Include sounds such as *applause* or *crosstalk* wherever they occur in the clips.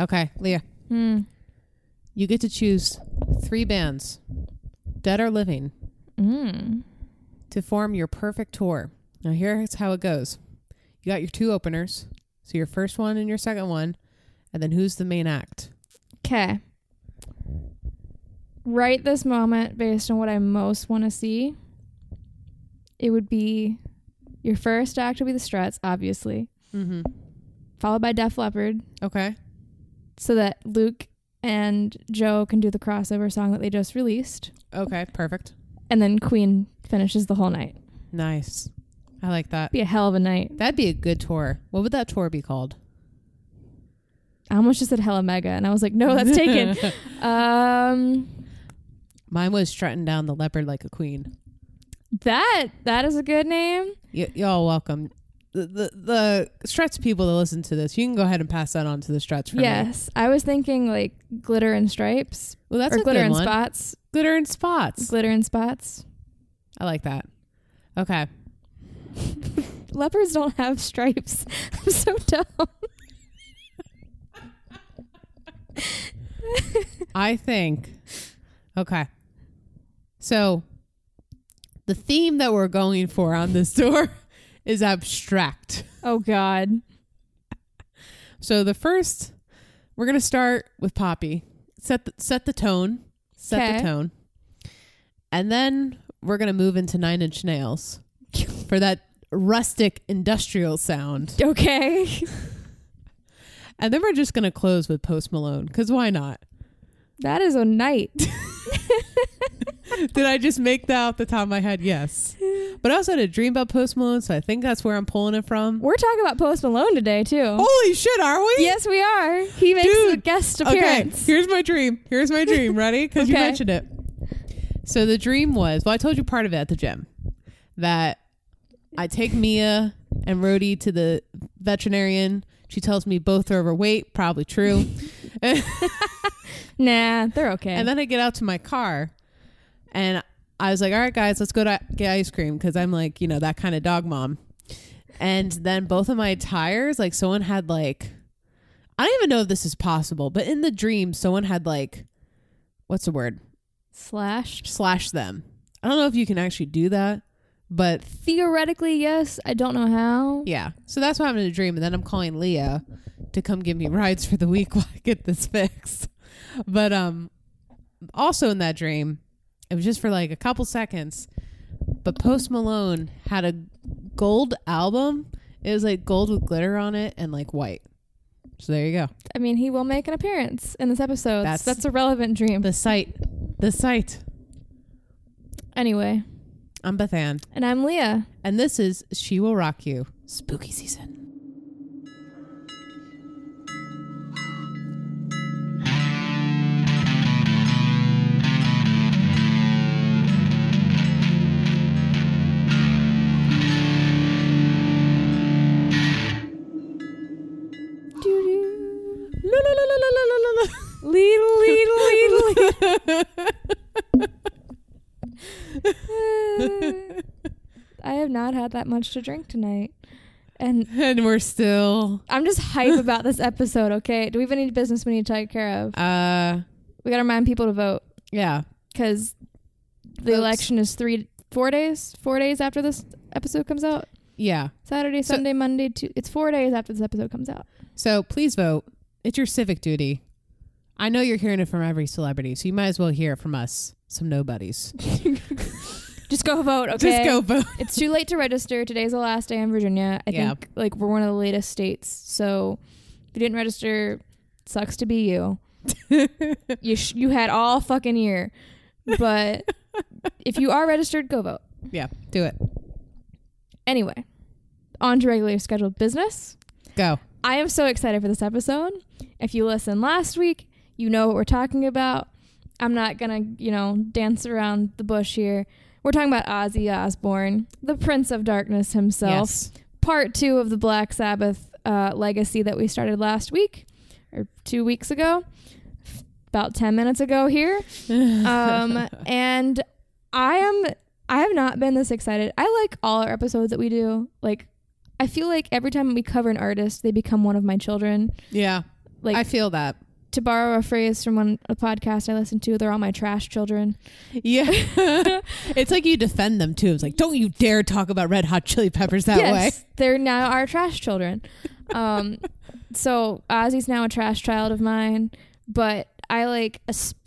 Okay, Leah. Hmm. You get to choose three bands, dead or living, Mm. to form your perfect tour. Now, here's how it goes you got your two openers. So, your first one and your second one. And then who's the main act? Okay. Right this moment, based on what I most want to see, it would be your first act would be the Struts, obviously, Mm-hmm. followed by Def Leppard, Okay. So that Luke and Joe can do the crossover song that they just released, Okay, perfect. and then Queen finishes the whole night. Nice. I like that. Be a hell of a night. That'd be a good tour. What would that tour be called? I almost just said Hella Mega, and I was like, no, that's taken. *laughs* um, Mine was strutting down the leopard like a queen. that that is a good name. Y- y'all welcome. The, the the struts people that listen to this, you can go ahead and pass that on to the struts for me. Yes, I was thinking like glitter and stripes Well, that's or glitter and one. spots. Glitter and spots. Glitter and spots. I like that. Okay. *laughs* Leopards don't have stripes. *laughs* I'm so dumb. *laughs* I think. Okay. So, the theme that we're going for on this tour is abstract. *laughs* Oh God. So the first, we're gonna start with Poppy. Set the, set the tone. Set Okay. the tone. And then we're gonna move into Nine Inch Nails *laughs* for that rustic industrial sound. Okay. *laughs* And then we're just gonna close with Post Malone because why not? that is a night. Did I just make that off the top of my head? Yes. But I also had a dream about Post Malone, so I think that's where I'm pulling it from. We're talking about Post Malone today too. Holy shit, are we? Yes, we are. He makes Dude. a guest Okay, appearance. here's my dream. Here's my dream. *laughs* Ready? Because you mentioned it. So the dream was, well, I told you part of it at the gym, that I take Mia and Rhodey to the veterinarian. She tells me both are overweight, probably true. *laughs* Nah, they're okay. And then I get out to my car and I was like, all right, guys, let's go to get ice cream because I'm like, you know, that kind of dog mom. And then both of my tires, like, someone had like, I don't even know if this is possible, but in the dream, someone had like, what's the word? Slashed. Slash them. I don't know if you can actually do that, but Theoretically, yes. I don't know how. yeah. So that's what happened in the dream. And then I'm calling Leah to come give me rides for the week *laughs* while I get this fixed. But um also in that dream, it was just for like a couple seconds. But Post Malone had a gold album. It was like gold with glitter on it and like white. So there you go. I mean, he will make an appearance in this episode. That's- That's, a relevant dream. The site. The site. Anyway, I'm Beth Ann. and I'm Leah. And this is She Will Rock You. Spooky season. *laughs* I have not had that much to drink tonight. And *laughs* and we're still I'm just hype about this episode, okay? Do we have any business we need to take care of? uh We got to remind people to vote yeah. because the Votes. election is three, four days, four days after this episode comes out. Yeah. Saturday, So- Sunday, Monday. Tu- it's four days after this episode comes out. So please vote. It's your civic duty. I know you're hearing it from every celebrity, so you might as well hear it from us, some nobodies. *laughs* Just go vote, okay? *laughs* Just go vote. It's too late to register. Today's the last day in Virginia. I Yeah. think like we're one of the latest states. So if you didn't register, sucks to be you. *laughs* you sh- you had all fucking year. But if you are registered, go vote. yeah, do it. Anyway, on to regularly scheduled business. Go. I am so excited for this episode. If you listened last week, you know what we're talking about. I'm not gonna, you know, dance around the bush here. We're talking about Ozzy Osbourne, the Prince of Darkness himself. Yes. Part two of the Black Sabbath uh, legacy that we started last week or two weeks ago, about ten minutes ago here. *laughs* Um, and I am. I have not been this excited. I like all our episodes that we do. Like, I feel like every time we cover an artist, they become one of my children. Yeah. like I feel that. To borrow a phrase from one a podcast I listened to, they're all my trash children. Yeah. *laughs* it's like you defend them too. It's like, don't you dare talk about red hot chili peppers that way. they're now our trash children. Um, *laughs* so Ozzy's now a trash child of mine, but I like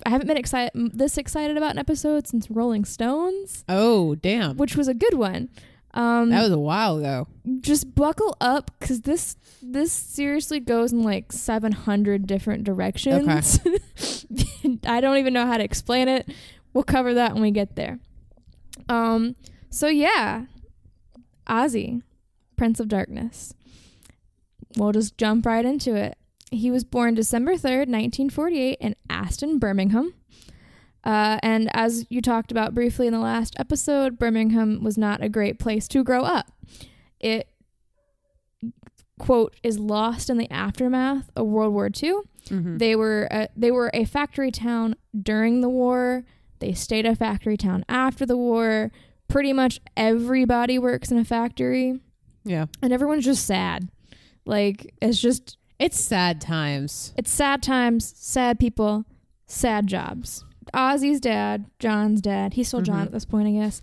I haven't been excited this excited about an episode since Rolling Stones, Oh, damn. which was a good one. Um, That was a while ago. just buckle up because this this seriously goes in like 700 different directions. *laughs* I don't even know how to explain it. We'll cover that when we get there. Um. So yeah, Ozzy, Prince of Darkness. We'll just jump right into it. He was born December 3rd, 1948, in Aston, Birmingham. Uh, and as you talked about briefly in the last episode, Birmingham was not a great place to grow up. It, quote, is lost in the aftermath of World War II. Mhm. They were a, they were a factory town during the war. They stayed a factory town after the war. Pretty much everybody works in a factory, yeah. and everyone's just sad. Like it's just It's sad times. it's sad times, sad people, sad jobs. Ozzy's dad, John's dad, he's still John Mhm. at this point, I guess.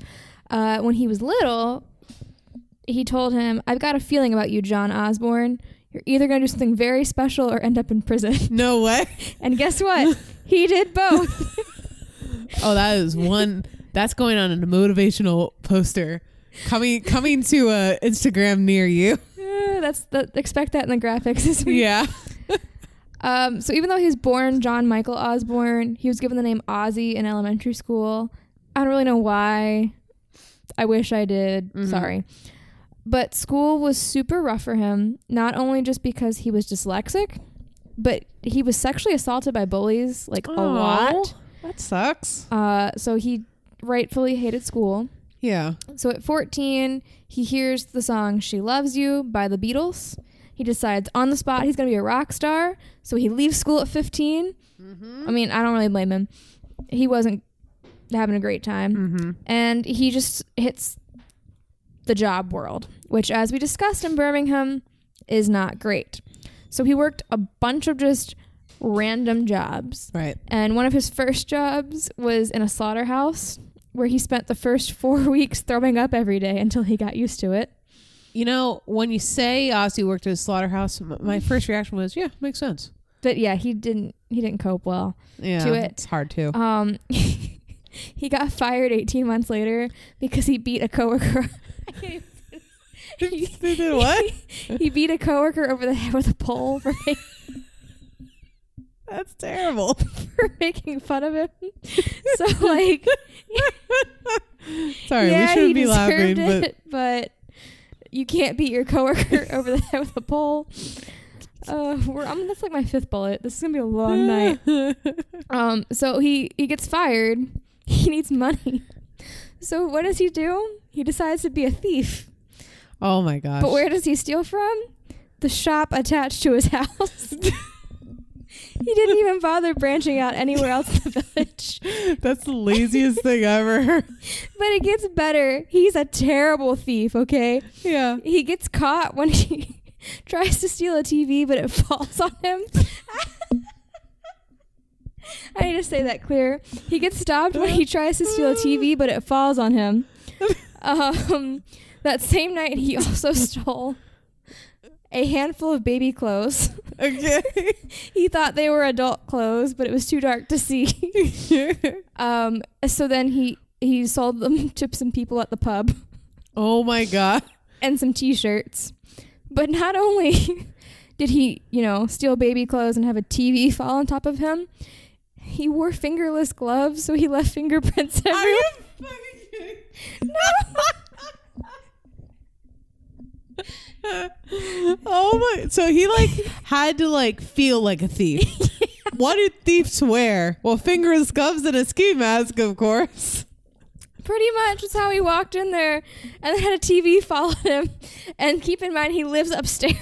Uh, when he was little, he told him, "I've got a feeling about you, John Osbourne. You're either going to do something very special or end up in prison." *laughs* No way. *laughs* and guess what? he did both. *laughs* Oh, that is one. That's going on in a motivational poster coming coming to a Instagram near you. Uh, that's that. Expect that in the graphics this week. Yeah. Um, so even though he was born John Michael Osbourne, he was given the name Ozzy in elementary school. I don't really know why. I wish I did. Mhm. Sorry. But school was super rough for him, not only just because he was dyslexic, but he was sexually assaulted by bullies like a lot. That sucks. Uh, so he rightfully hated school. Yeah. So at 14, he hears the song She Loves You by the Beatles. He decides on the spot he's going to be a rock star. So he leaves school at 15. Mm-hmm. I mean, I don't really blame him. He wasn't having a great time. Mm-hmm. And he just hits the job world, which, as we discussed in Birmingham, is not great. So he worked a bunch of just random jobs. Right. And one of his first jobs was in a slaughterhouse where he spent the first *laughs* four weeks throwing up every day until he got used to it. You know, when you say Ozzy worked at a slaughterhouse, my first reaction was, yeah, makes sense. But yeah, he didn't he didn't cope well. Yeah. To it. It's hard to. Um *laughs* he got fired 18 months later because he beat a coworker. *laughs* I can't even- They did what? he beat a coworker over the head with a pole for, ma- *laughs* That's terrible. for making fun of him. So like Sorry, yeah, we shouldn't he be laughing, deserved but it, but you can't beat your coworker *laughs* over the head with a pole. Uh, we're, I'm, that's like my fifth bullet. This is gonna be a long night. *laughs* Um, so he he gets fired. He needs money. So what does he do? He decides to be a thief. oh my gosh. But where does he steal from? The shop attached to his *laughs* house. he didn't even bother branching out anywhere else in the village. *laughs* That's the laziest thing ever. But it gets better. He's a terrible thief, okay? yeah. He gets caught when he *laughs* tries to steal a TV, but it falls on him. I need to say that clear. He gets stopped when he tries to steal a TV, but it falls on him. Um, that same night, he also *laughs* stole a handful of baby clothes. Okay. *laughs* He thought they were adult clothes, but it was too dark to see. *laughs* Um, so then he he sold them to some people at the pub. oh my god. and some t-shirts. But not only did he, you know, steal baby clothes and have a TV fall on top of him, he wore fingerless gloves, so he left fingerprints Are everywhere. you fucking *laughs* kidding? oh my! So he like had to like feel like a thief. *laughs* What do thieves wear? Well, fingerless gloves and a ski mask, of course. Pretty much that's how he walked in there and then had a TV follow him. And keep in mind he lives upstairs.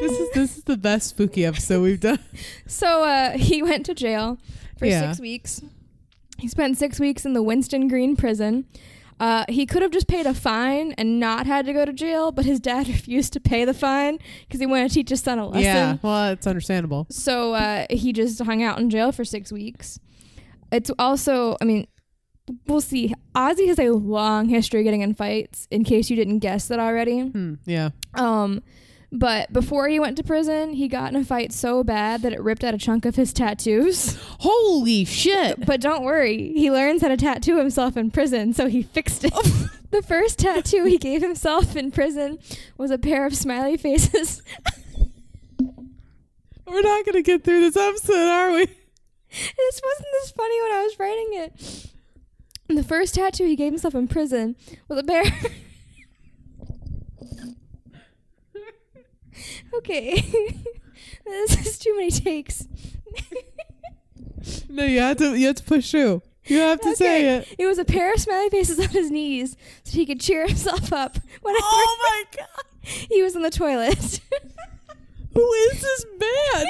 This is this is the best spooky episode we've done. *laughs* So uh, he went to jail for Yeah. six weeks. He spent six weeks in the Winson Green prison. Uh, he could have just paid a fine and not had to go to jail, but his dad *laughs* refused to pay the fine because he wanted to teach his son a lesson. Yeah, well, it's understandable. So uh, he just hung out in jail for six weeks. It's also, I mean, we'll see. Ozzy has a long history getting in fights. In case you didn't guess that already. Hmm, yeah. Um, but before he went to prison, he got in a fight so bad that it ripped out a chunk of his tattoos. Holy shit! But don't worry, he learns how to tattoo himself in prison, so he fixed it. Oh. *laughs* the first tattoo he gave himself in prison was a pair of smiley faces. *laughs* We're not gonna get through this episode, are we? this wasn't this funny when I was writing it. The first tattoo he gave himself in prison was a pair. *laughs* okay, *laughs* this is too many takes. *laughs* No, you have to. You have to push through. You have to say it. It was a pair of smiley faces on his knees so he could cheer himself up whenever Oh *laughs* my god! he was in the toilet. Who is this man?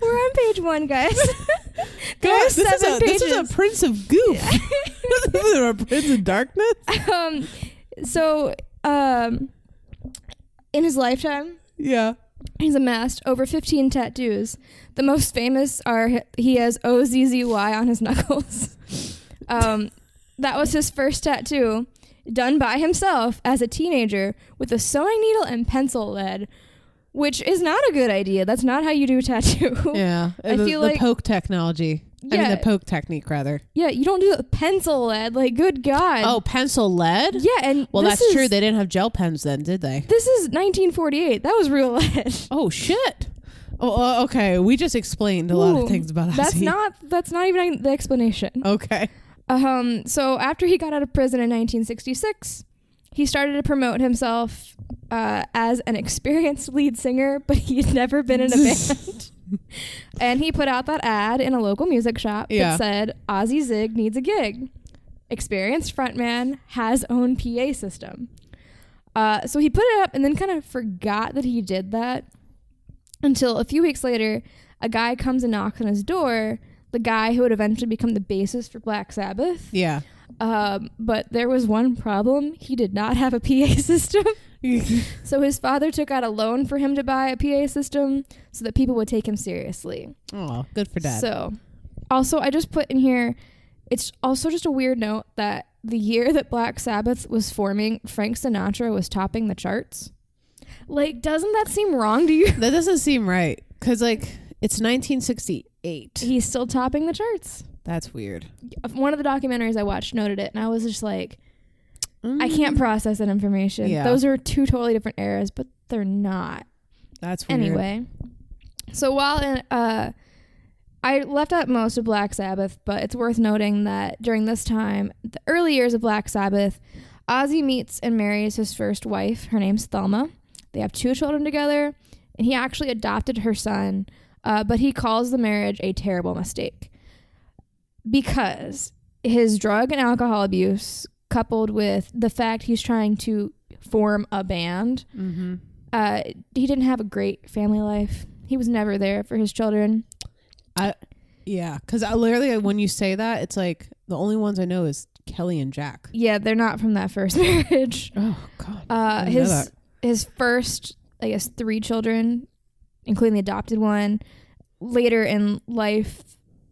We're on page one, guys. God, this is, a, this is a Prince of Goof. this is a Prince of Darkness. um, so, um, in his lifetime, Yeah. he's amassed over 15 tattoos. The most famous are he has O Z Z Y on his *laughs* knuckles. um, that was his first tattoo, done by himself as a teenager with a sewing needle and pencil lead, which is not a good idea. That's not how you do a tattoo. Yeah. *laughs* I the, feel the like- poke technology. I mean, the poke technique, rather. Yeah, you don't do the pencil lead. Like, good God. Oh, pencil lead? yeah, and Well, that's true. They didn't have gel pens then, did they? This is 1948. That was real lead. *laughs* Oh, shit. Oh, uh, okay. We just explained a lot of things about That's not. That's not even the explanation. Okay. Um. So after he got out of prison in 1966, he started to promote himself uh, as an experienced lead singer, but he had never been in a *laughs* band. And he put out that ad in a local music shop Yeah. that said Ozzy Zig needs a gig. Experienced frontman has own PA system. Uh, so he put it up and then kind of forgot that he did that until a few weeks later, a guy comes and knocks on his door. The guy who would eventually become the bassist for Black Sabbath. Yeah. Um, but there was one problem. He did not have a PA *laughs* system. *laughs* So his father took out a loan for him to buy a PA system so that people would take him seriously. oh, good for dad. So, also, I just put in here, it's also just a weird note that the year that Black Sabbath was forming, Frank Sinatra was topping the charts. Like, doesn't that seem wrong to you? that doesn't seem right. Because, like, it's 1968. He's still topping the charts. That's weird. One of the documentaries I watched noted it, and I was just like, I can't process that information. Yeah. Those are two totally different eras, but they're not. That's weird. Anyway, so while in, uh, I left out most of Black Sabbath, but it's worth noting that during this time, the early years of Black Sabbath, Ozzy meets and marries his first wife. Her name's Thelma. They have two children together, and he actually adopted her son, uh, but he calls the marriage a terrible mistake because his drug and alcohol abuse, coupled with the fact he's trying to form a band, Mm-hmm. uh, he didn't have a great family life. He was never there for his children. I, Yeah. Because I literally, when you say that, it's like the only ones I know is Kelly and Jack. Yeah, they're not from that first *laughs* marriage. Oh, God. Uh, his his first, I guess, three children, including the adopted one. Later in life,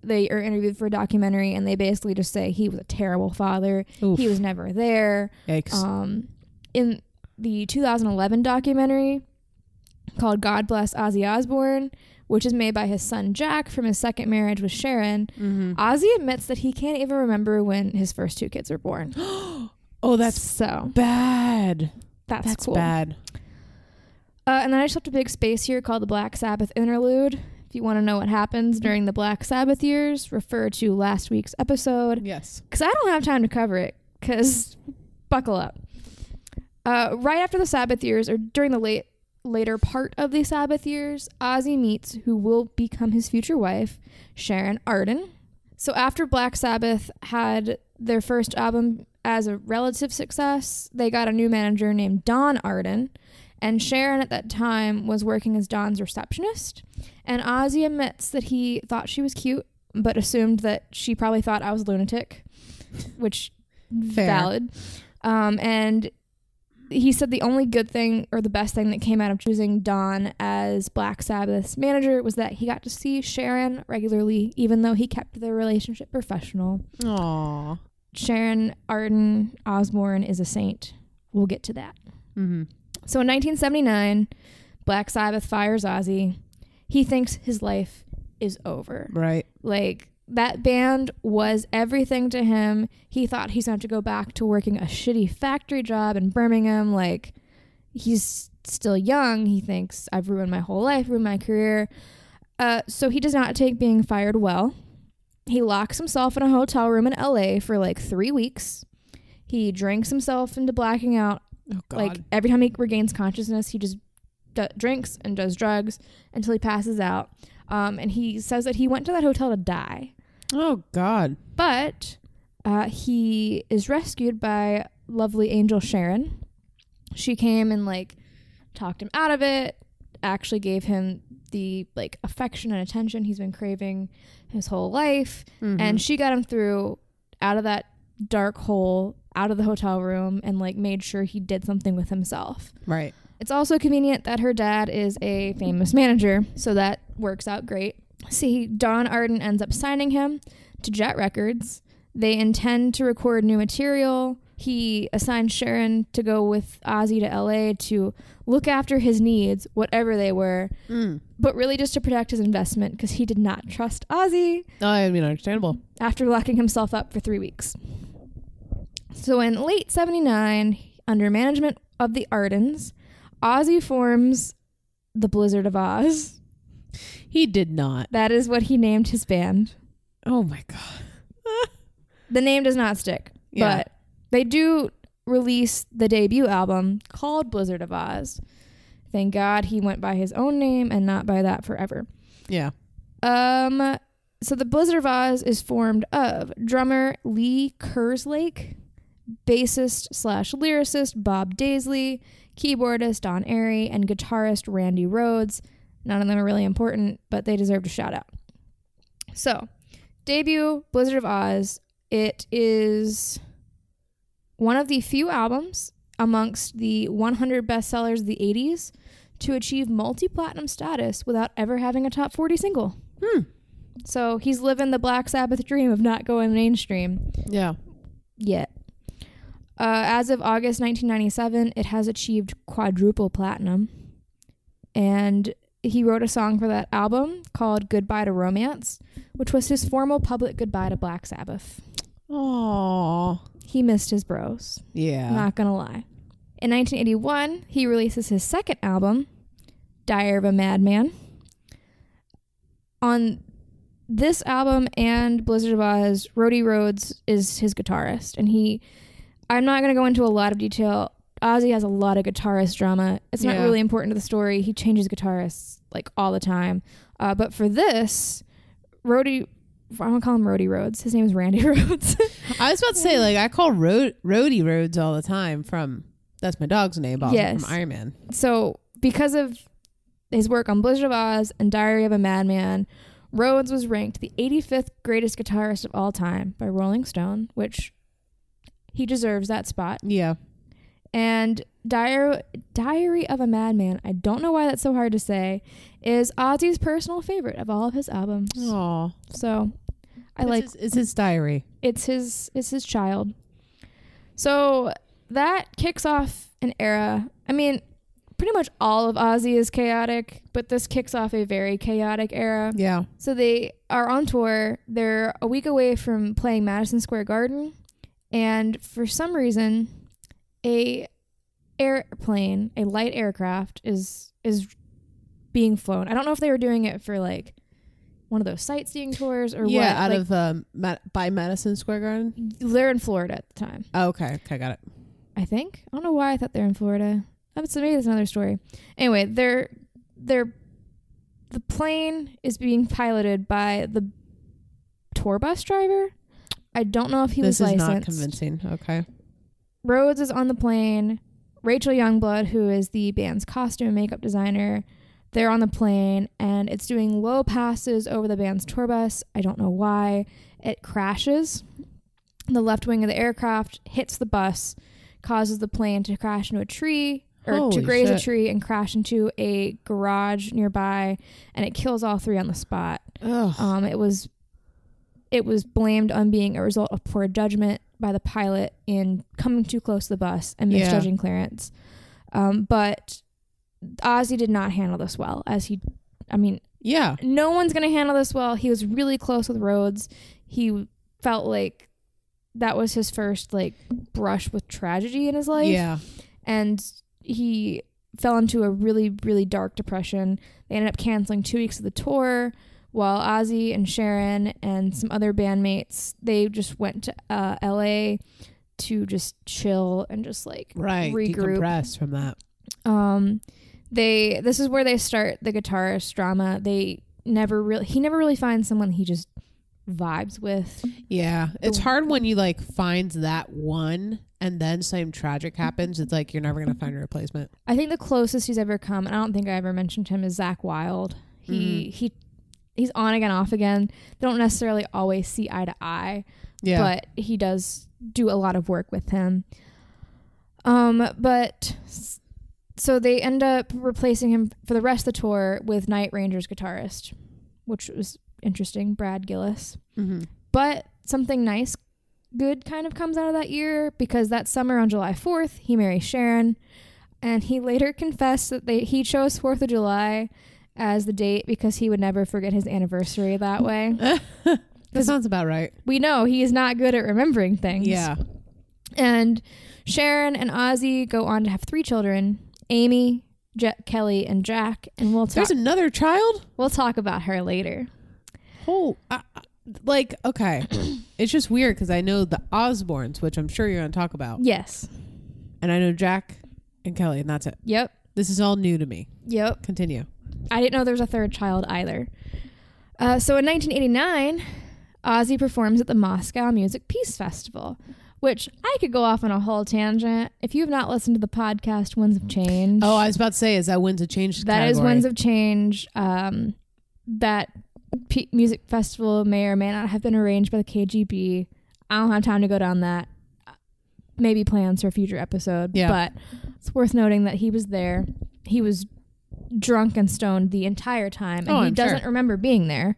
they are interviewed for a documentary, and they basically just say he was a terrible father. Oof. He was never there. Yikes. Um, in the 2011 documentary called "God Bless Ozzy Osbourne," which is made by his son Jack from his second marriage with Sharon, mm-hmm. Ozzy admits that he can't even remember when his first two kids were born. *gasps* *gasps* oh, that's so bad. that's, That's cool. bad. Uh, and then I just left a big space here called the Black Sabbath interlude. If you want to know what happens during the Black Sabbath years, refer to last week's episode. Yes. because I don't have time to cover it. Because *laughs* buckle up. Uh, right after the Sabbath years, or during the late later part of the Sabbath years, Ozzy meets who will become his future wife, Sharon Arden. So after Black Sabbath had their first album as a relative success, they got a new manager named Don Arden. And Sharon at that time was working as Don's receptionist. And Ozzy admits that he thought she was cute, but assumed that she probably thought I was a lunatic, which Fair. valid. Um, and he said the only good thing or the best thing that came out of choosing Don as Black Sabbath's manager was that he got to see Sharon regularly, even though he kept their relationship professional. Aw. Sharon Arden Osbourne is a saint. We'll get to that. Mm-hmm. So in 1979, Black Sabbath fires Ozzy. He thinks his life is over. Right. Like that band was everything to him. He thought he's going to go back to working a shitty factory job in Birmingham. Like he's still young. He thinks I've ruined my whole life, ruined my career. Uh, so he does not take being fired well. He locks himself in a hotel room in LA for like three weeks. He drinks himself into blacking out Oh God. like every time he regains consciousness, he just d- drinks and does drugs until he passes out. Um, and he says that he went to that hotel to die, oh God. but uh, he is rescued by lovely angel Sharon. She came and like talked him out of it. Actually, gave him the like affection and attention he's been craving his whole life Mhm. and she got him through out of that dark hole out of the hotel room and like made sure he did something with himself right. it's also convenient that her dad is a famous manager so that works out great see don arden ends up signing him to jet records they intend to record new material he assigns sharon to go with ozzy to la to look after his needs whatever they were Mm. but really just to protect his investment because he did not trust ozzy Oh, I mean, understandable. after locking himself up for three weeks. So in late 79, under management of the Ardens, Ozzy forms the Blizzard of Ozz. He did not. That is what he named his band. Oh my God. *laughs* The name does not stick, Yeah. but they do release the debut album called Blizzard of Ozz. Thank God he went by his own name and not by that forever. Yeah. Um, so the Blizzard of Ozz is formed of drummer Lee Kerslake, bassist slash lyricist Bob Daisley, keyboardist Don Airey, and guitarist Randy Rhoads. None of them are really important, but they deserve a shout out. So, debut Blizzard of Ozz. It is one of the few albums amongst the 100 bestsellers of the 80s to achieve multi platinum status without ever having a top 40 single. Hmm. So he's living the Black Sabbath dream of not going mainstream Yeah. yet. Uh, as of August 1997, it has achieved quadruple platinum. And he wrote a song for that album called Goodbye to Romance, which was his formal public goodbye to Black Sabbath. Oh. He missed his bros. Yeah. Not gonna lie. In 1981, he releases his second album, Dire of a Madman. On this album and Blizzard of Ozz, Rhodey Rhoads is his guitarist, and he. I'm not gonna go into a lot of detail. Ozzy has a lot of guitarist drama. It's not Yeah. really important to the story. He changes guitarists like all the time. Uh, but for this, Rhodey, I don't call him Rhodey Rhoads. His name is Randy *laughs* Rhoads. I was about to say, like, I call Road Roadie Roads all the time from that's my dog's name, also Yes. from Iron Man. so because of his work on Blizzard of Ozz and Diary of a Madman, Rhoads was ranked the 85th greatest guitarist of all time by Rolling Stone, which he deserves that spot. Yeah. And Diary Diary of a Madman, I don't know why that's so hard to say, is Ozzy's personal favorite of all of his albums. Oh. So I like It's his, it's his diary. it's his it's his child. So that kicks off an era. I mean, pretty much all of Ozzy is chaotic, but this kicks off a very chaotic era. Yeah. So they are on tour. They're a week away from playing Madison Square Garden, and for some reason, a airplane, a light aircraft, is is being flown. I don't know if they were doing it for like one of those sightseeing tours or yeah, what. out Like, of um, Ma- by Madison Square Garden. they're in Florida at the time. Oh, okay. Okay, got it. I think. I don't know why I thought they're in Florida. Oh, so maybe that's another story. Anyway, they're they're the plane is being piloted by the tour bus driver. I don't know if he this was is not convincing. Okay. Rhoads is on the plane. Rachel Youngblood, who is the band's costume and makeup designer, they're on the plane and it's doing low passes over the band's tour bus. I don't know why. It crashes. The left wing of the aircraft hits the bus, causes the plane to crash into a tree or to Holy graze a tree and crash into a garage nearby, and it kills all three on the spot. Um, it was it was blamed on being a result of poor judgment by the pilot in coming too close to the bus and Yeah. misjudging clearance. Um, but Ozzy did not handle this well, as he, I mean, yeah. no one's gonna handle this well. He was really close with Rhoads. He felt like that was his first like brush with tragedy in his life Yeah. and he fell into a really really dark depression they ended up canceling two weeks of the tour while ozzy and sharon and some other bandmates they just went to uh, la to just chill and just like Right. regroup Decompress from that. um they this is where they start the guitarist drama they never really he never really finds someone he just vibes with Yeah. It's hard when you like find that one and then something tragic happens. It's like you're never gonna find a replacement. I think the closest he's ever come, and I don't think I ever mentioned him, is Zakk Wylde. He he he's on again, off again. They don't necessarily always see eye to eye, Yeah. but he does do a lot of work with him. Um, but so they end up replacing him for the rest of the tour with Night Ranger's guitarist, which was interesting, Brad Gillis. hmm But something nice, good kind of comes out of that year because that summer on July 4th, he marries Sharon. And he later confessed that they, he chose 4th of July as the date because he would never forget his anniversary that way. *laughs* that sounds about right. we know he is not good at remembering things. Yeah. And Sharon and Ozzy go on to have three children Amy, Je- Kelly, and Jack. And we'll talk, There's another child? we'll talk about her later. Oh, I, like okay. *coughs* it's just weird because I know the Osbournes, which I'm sure you're going to talk about, Yes. and I know Jack and Kelly, and that's it. Yep. This is all new to me. Yep. Continue. I didn't know there was a third child either. Uh, so in 1989, Ozzy performs at the Moscow Music Peace Festival, which I could go off on a whole tangent. If you have not listened to the podcast Winds of Change, Oh, I was about to say, is that Winds of Change? that is? Winds of Change. Um, that P- music festival may or may not have been arranged by the KGB. I don't have time to go down that. Maybe plans for a future episode. Yeah. But it's worth noting that he was there. He was drunk and stoned the entire time, and Oh, he I'm doesn't sure. remember being there.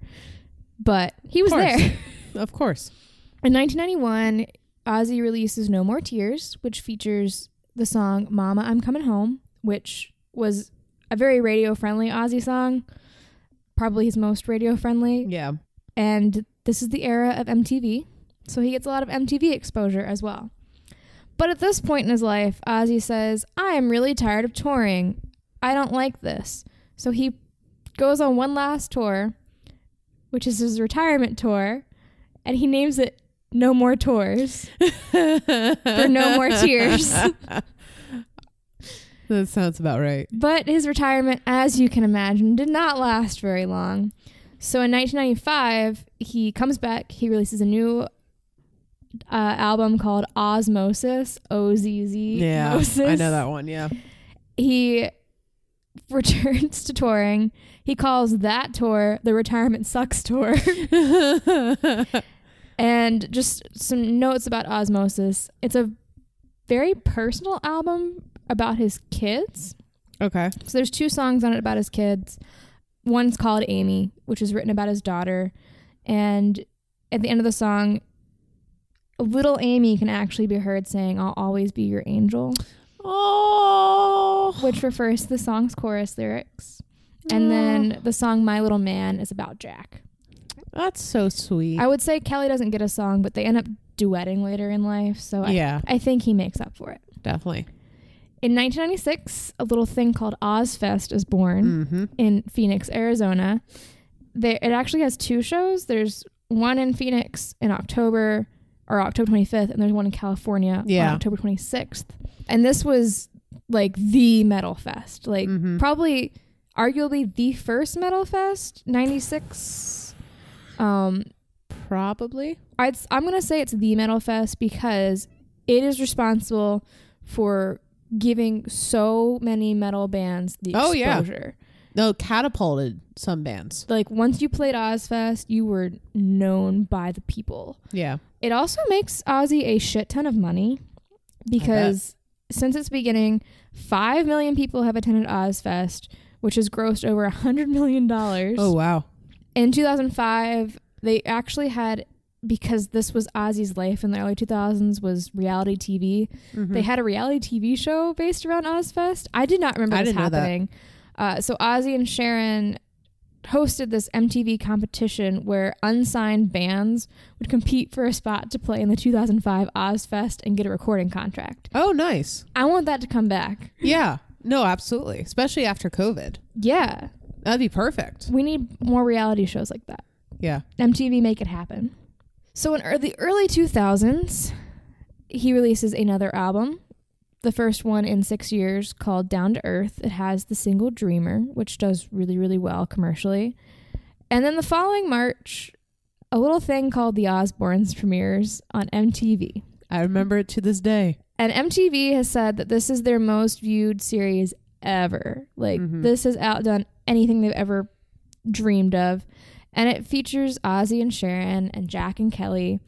But he was course. there. Of course. *laughs* In 1991, Ozzy releases No More Tears, which features the song Mama, I'm Coming Home, which was a very radio friendly Ozzy song, probably his most radio friendly. Yeah. And this is the era of MTV, so he gets a lot of MTV exposure as well. But at this point in his life, Ozzy says, I am really tired of touring. I don't like this. So he goes on one last tour, which is his retirement tour, and he names it No More Tours. For No More *laughs* Tears. *laughs* that sounds about right. But his retirement, as you can imagine, did not last very long. So in 1995, he comes back. He releases a new uh, album called Ozzmosis. O Z Z. Yeah. I know that one. Yeah. He returns to touring. He calls that tour the Retirement Sucks Tour. and just some notes about Ozzmosis. It's a very personal album about his kids. okay. So there's two songs on it about his kids. One's called Amy, which is written about his daughter. And at the end of the song, little Amy can actually be heard saying, I'll always be your angel, Oh. which refers to the song's chorus lyrics. And then the song My Little Man is about Jack. That's so sweet. I would say Kelly doesn't get a song, but they end up duetting later in life. So I, yeah, I think he makes up for it. definitely. In 1996, a little thing called Ozzfest is born. Mm-hmm. in Phoenix, Arizona. There, it actually has two shows. There's one in Phoenix in October or October 25th, and there's one in California Yeah. on October 26th. And this was like the metal fest, like Mhm. probably, arguably the first metal fest. 96. Um, Probably. I'd, I'm gonna say it's the metal fest because it is responsible for giving so many metal bands the Oh, yeah. exposure. No, catapulted some bands. like once you played Ozzfest, you were known by the people. Yeah. It also makes Ozzy a shit ton of money because since its beginning, 5 million people have attended Ozzfest, which has grossed over a $100 million. Oh wow. In 2005, they actually had because this was Ozzy's life in the early 2000s was reality TV. Mhm. They had a reality TV show based around Ozzfest. I did not remember I this that. happening. Uh, so Ozzy and Sharon hosted this MTV competition where unsigned bands would compete for a spot to play in the 2005 Ozzfest and get a recording contract. Oh nice. I want that to come back. Yeah. No, absolutely. Especially after COVID. Yeah, That'd be perfect. we need more reality shows like that. Yeah. MTV make it happen. So in the early 2000s, he releases another album, the first one in six years, called Down to Earth. It has the single Dreamer, which does really, really well commercially. And then the following March, a little thing called The Osbournes premieres on MTV. I remember it to this day. And MTV has said that this is their most viewed series ever. Like, Mhm. this has outdone anything they've ever dreamed of. And it features Ozzy and Sharon and Jack and Kelly.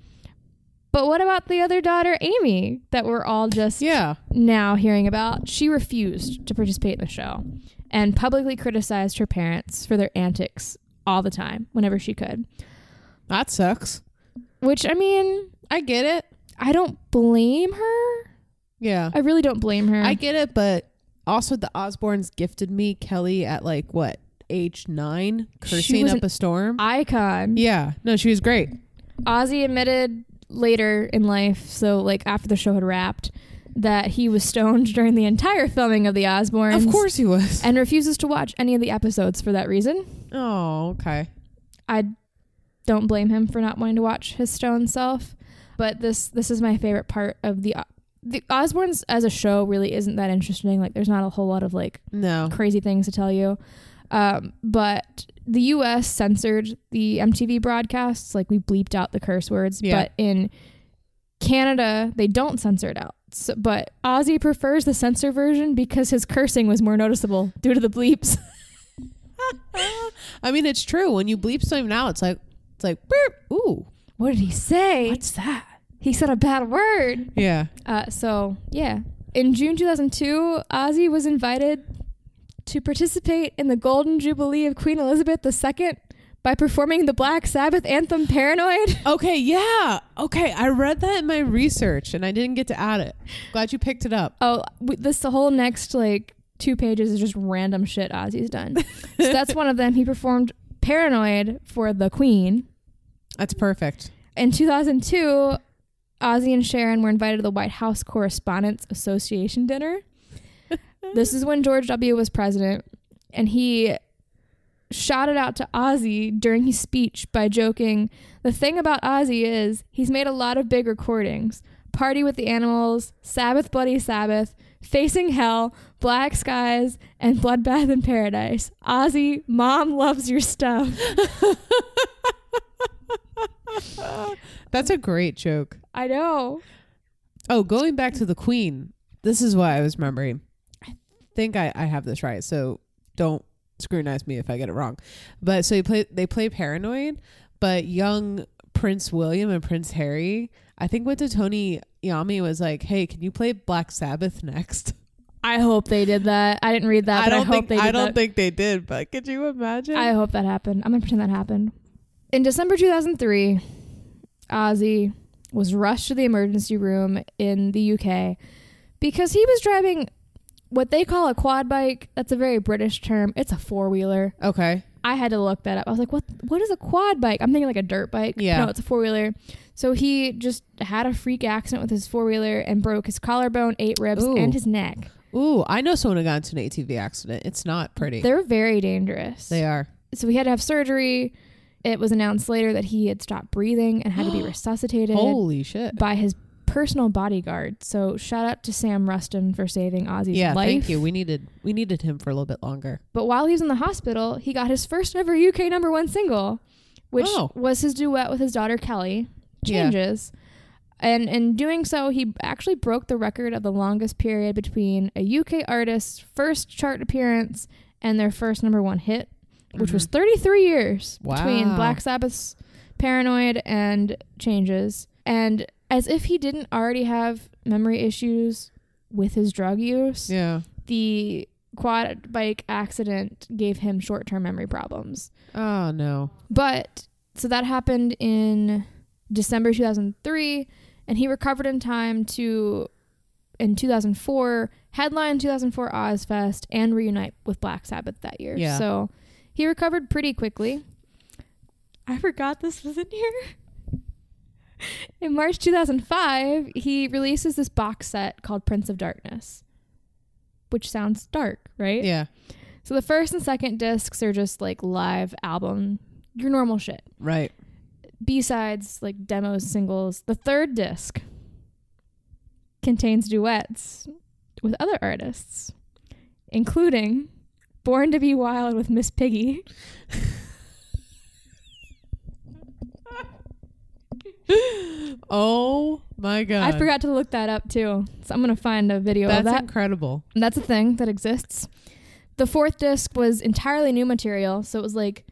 But what about the other daughter, Amy, that we're all just Yeah. now hearing about? She refused to participate in the show and publicly criticized her parents for their antics all the time, whenever she could. That sucks. Which, I mean, I get it. I don't blame her. Yeah. I really don't blame her. I get it, but also the Osbournes gifted me Kelly at like what age nine, cursing up a storm. Icon. yeah, no, she was great. Ozzy admitted later in life, so like after the show had wrapped, that he was stoned *laughs* during the entire filming of the Osbournes. Of course he was. And refuses to watch any of the episodes for that reason. Oh, okay. I don't blame him for not wanting to watch his stoned self. But this this is my favorite part of the the Osbournes as a show really isn't that interesting. Like there's not a whole lot of like No. crazy things to tell you. Um, but the U.S. censored the MTV broadcasts. Like we bleeped out the curse words. Yeah. But in Canada, they don't censor it out. So, but Ozzy prefers the censor version because his cursing was more noticeable due to the bleeps. *laughs* *laughs* I mean, it's true. When you bleep something out, it's like it's like Beep. ooh, what did he say? what's that? He said a bad word. Yeah. Uh, so yeah, in June 2002, Ozzy was invited to participate in the Golden Jubilee of Queen Elizabeth II by performing the Black Sabbath anthem "Paranoid." *laughs* Okay. Yeah. Okay. I read that in my research and I didn't get to add it. Glad you picked it up. Oh, this the whole next like two pages is just random shit Ozzy's done. *laughs* so that's one of them. He performed "Paranoid" for the Queen. That's perfect. In 2002, Ozzy and Sharon were invited to the White House Correspondents Association dinner. This is when George W. was president, and he shouted out to Ozzy during his speech by joking, The thing about Ozzy is he's made a lot of big recordings Party with the Animals, Sabbath Bloody Sabbath, Facing Hell, Black Skies, and Bloodbath in Paradise. Ozzy, mom loves your stuff. *laughs* That's a great joke. I know. Oh, going back to the Queen. This is why I was remembering. I think I, I have this right, so don't scrutinize me if I get it wrong. But so they play they play Paranoid, but young Prince William and Prince Harry, I think went to Tony Iommi was like, "Hey, can you play Black Sabbath next?" I hope they did that. I didn't read that, I but don't hope think they did I don't that. think they did, but could you imagine? I hope that happened. I'm gonna pretend that happened. In December 2003, Ozzy was rushed to the emergency room in the UK because he was driving what they call a quad bike. That's a very British term. It's a four wheeler. okay. I had to look that up. I was like, what what is a quad bike? I'm thinking like a dirt bike. Yeah. No, it's a four wheeler. So he just had a freak accident with his four wheeler and broke his collarbone, eight ribs, Ooh. and his neck. Ooh, I know someone who got into an ATV accident. It's not pretty. They're very dangerous. they are. so he had to have surgery. It was announced later that he had stopped breathing and had to be *gasps* resuscitated Holy shit. by his personal bodyguard. So shout out to Sam Ruston for saving Ozzy's yeah, life. thank you. We needed we needed him for a little bit longer. But while he was in the hospital, he got his first ever UK number one single, which Oh. was his duet with his daughter Kelly, Yeah. Changes. And in doing so, he actually broke the record of the longest period between a UK artist's first chart appearance and their first number one hit, which was mm. 33 years between. Wow. Black Sabbath's Paranoid and Changes. And as if he didn't already have memory issues with his drug use, Yeah. the quad bike accident gave him short term memory problems. Oh no. But so that happened in December 2003, and he recovered in time to, in 2004, headline 2004 Ozzfest and reunite with Black Sabbath that year. Yeah. So he recovered pretty quickly. I forgot this was in here. *laughs* *laughs* In March 2005, he releases this box set called Prince of Darkness, which sounds dark, right? Yeah. So the first and second discs are just like live album, your normal shit. Right. B sides, like demos, singles. The third disc contains duets with other artists, including Born to Be Wild with Miss Piggy, *laughs* *laughs* Oh my god. I forgot to look that up too. So I'm going to find a video That's of that. incredible. And that's a thing that exists. The fourth disc was entirely new material. So it was like,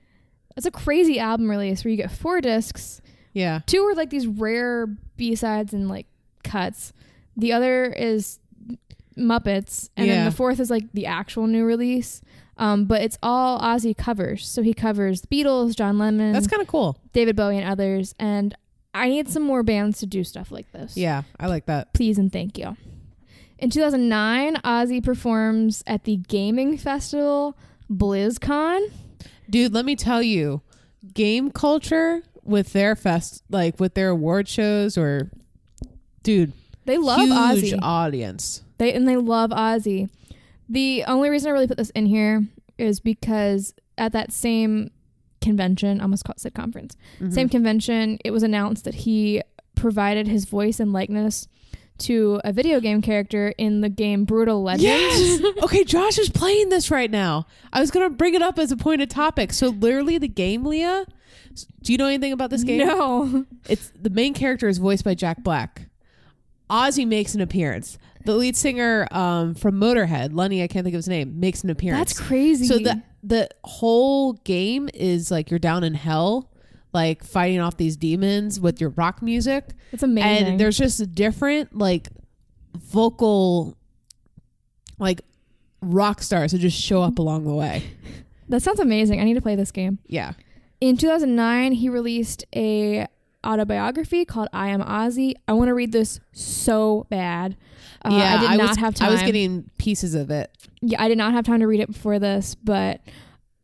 it's a crazy album release where you get four discs. Yeah. Two are like these rare B sides and like cuts. The other is Muppets, and then the fourth is like the actual new release. Um, but it's all Ozzy covers. So he covers the Beatles, John Lennon, That's kind of cool. David Bowie, and others. And I need some more bands to do stuff like this. Yeah, I like that. Please and thank you. In 2009, Ozzy performs at the gaming festival BlizzCon. Dude, let me tell you, game culture with their fest like with their award shows or dude, They love huge Ozzy. audience. They and they love Ozzy. The only reason I really put this in here is because at that same convention, almost called said conference, Mhm. same convention, it was announced that he provided his voice and likeness to a video game character in the game Brutal Legends. Yes. *laughs* okay, Josh is playing this right now. I was gonna bring it up as a point of topic. So literally, the game, Leah. Do you know anything about this game? No. *laughs* It's the main character is voiced by Jack Black. Ozzy makes an appearance. The lead singer um, from Motorhead, Lenny, I can't think of his name, makes an appearance. That's crazy. So the the whole game is like you're down in hell, like fighting off these demons with your rock music, it's amazing. and there's just different like vocal, like rock stars who just show up along the way. *laughs* that sounds amazing. I need to play this game. Yeah, In 2009, he released a autobiography called I Am Ozzy. I want to read this so bad. Uh, yeah. I did not was, have time. I was getting pieces of it. yeah, I did not have time to read it before this, but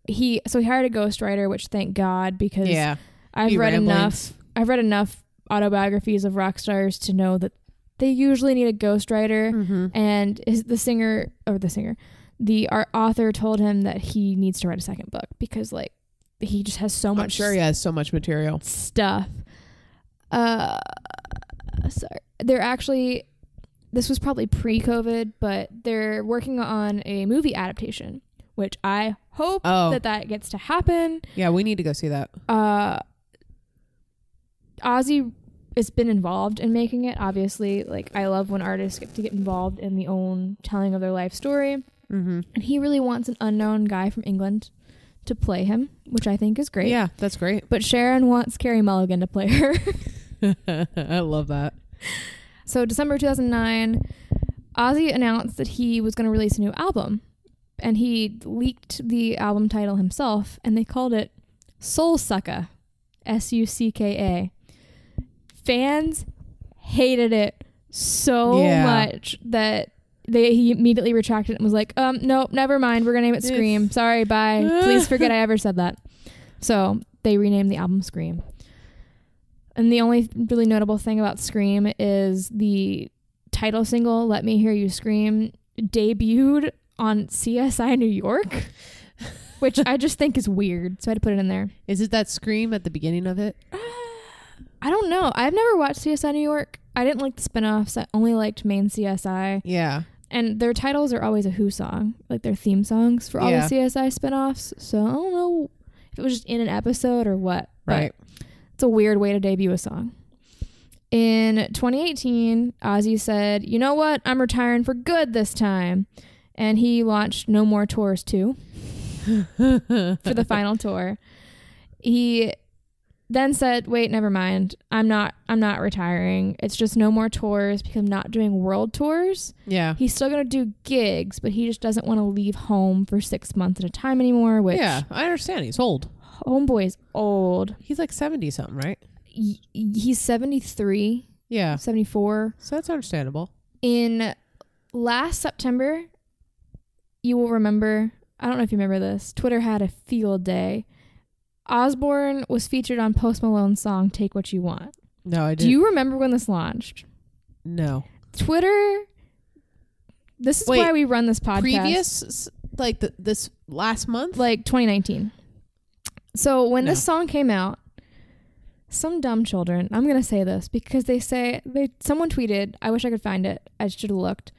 he so he hired a ghostwriter, which thank God because Yeah, I've read ramblings. enough. I've read enough autobiographies of rock stars to know that they usually need a ghostwriter. mm-hmm. And his, the singer or the singer, the author told him that he needs to write a second book because like he just has so much I'm sure he has so much material. stuff. Uh, sorry. They're actually, this was probably pre COVID, but they're working on a movie adaptation, which I hope Oh. that that gets to happen. Yeah, we need to go see that. Uh, Ozzy has been involved in making it. Obviously, like I love when artists get to get involved in the own telling of their life story, Mm-hmm. and he really wants an unknown guy from England to play him, which I think is great. Yeah, that's great. But Sharon wants Carey Mulligan to play her. *laughs* *laughs* I love that. So December 2009, Ozzy announced that he was going to release a new album, and he leaked the album title himself, and they called it Soul Sucka, S U C K A. Fans hated it so Yeah. much that they he immediately retracted it and was like, um, nope, never mind. We're gonna name it Scream. *laughs* Sorry, bye. Please forget I ever said that. So they renamed the album Scream. And the only really notable thing about Scream is the title single, Let Me Hear You Scream, debuted on CSI New York, which I just think is weird. So I had to put it in there. Is it that scream at the beginning of it? Uh, I don't know. I've never watched CSI New York. I didn't like the spin-offs. I only liked main CSI. Yeah. And their titles are always a Who song, like their theme songs for all Yeah. the CSI spin-offs. So I don't know if it was just in an episode or what. Right. It's a weird way to debut a song. In 2018, Ozzy said, "You know what? I'm retiring for good this time." And he launched No More Tours 2 *laughs* for the final tour. He then said, "Wait, never mind. I'm not. I'm not retiring. It's just no more tours because I'm not doing world tours. Yeah. He's still gonna do gigs, but he just doesn't want to leave home for six months at a time anymore. Which Yeah, I understand. He's old. Homeboy's old. He's like 70 something, right? Y- he's 73, Yeah. 74. So that's understandable. In last September, you will remember. I don't know if you remember this. Twitter had a field day. Osbourne was featured on Post Malone's song "Take What You Want." No, I didn't. Do you remember when this launched? no. Twitter. This is Wait, why we run this podcast. Previous, like the, this last month? like 2019. So when this song came out, some dumb children, I'm going to say this because they say they someone tweeted, I wish I could find it. I should have looked.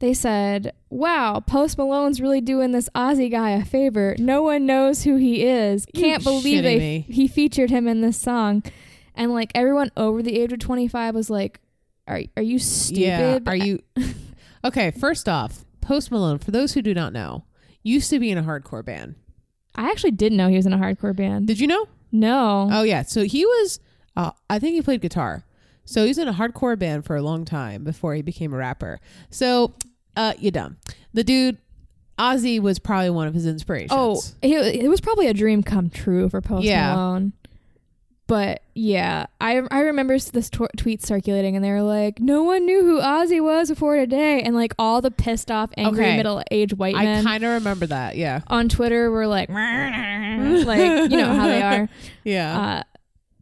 They said, "Wow, Post Malone's really doing this Ozzy guy a favor. No one knows who he is. Can't believe they me. he featured him in this song." And like everyone over the age of 25 was like, "Are are you stupid? Yeah. Are you. *laughs* okay, first off, Post Malone, for those who do not know, used to be in a hardcore band. I actually didn't know he was in a hardcore band. Did you know? no. Oh, yeah. So he was, uh, I think he played guitar. So he was in a hardcore band for a long time before he became a rapper. So, uh, you dumb. The dude, Ozzy, was probably one of his inspirations. Oh, it, it was probably a dream come true for Post Yeah. Malone. But yeah, I I remember this tw- tweet circulating, and they were like, "No one knew who Ozzy was before today," and like all the pissed off, angry Okay. middle aged white I men kind of remember that. Yeah. on Twitter were like, *laughs* like you know how they are. *laughs* Yeah. Uh,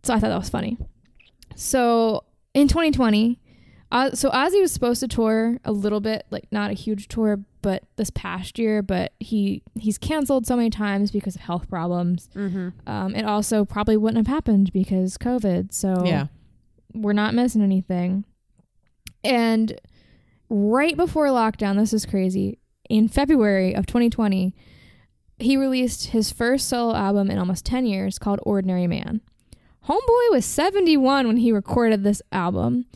so I thought that was funny. So in 2020, uh, so Ozzy was supposed to tour a little bit, like not a huge tour, but this past year, but he he's canceled so many times because of health problems. mm-hmm. Um, it also probably wouldn't have happened because COVID. So Yeah. we're not missing anything. And right before lockdown, this is crazy. In February of 2020, he released his first solo album in almost 10 years called Ordinary Man. Homeboy was 71 when he recorded this album.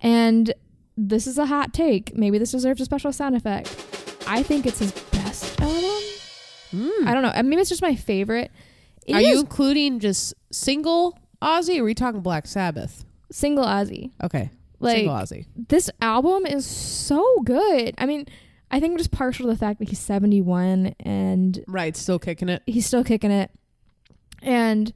And this is a hot take. Maybe this deserves a special sound effect. I think it's his best album. Hmm. I don't know. I mean, it's just my favorite. It. Are you including just single Ozzy or are we talking Black Sabbath? single Ozzy? Okay. Like single Ozzy. this album is so good. I mean, I think I'm just partial to the fact that he's 71 and Right. Still kicking it. he's still kicking it. And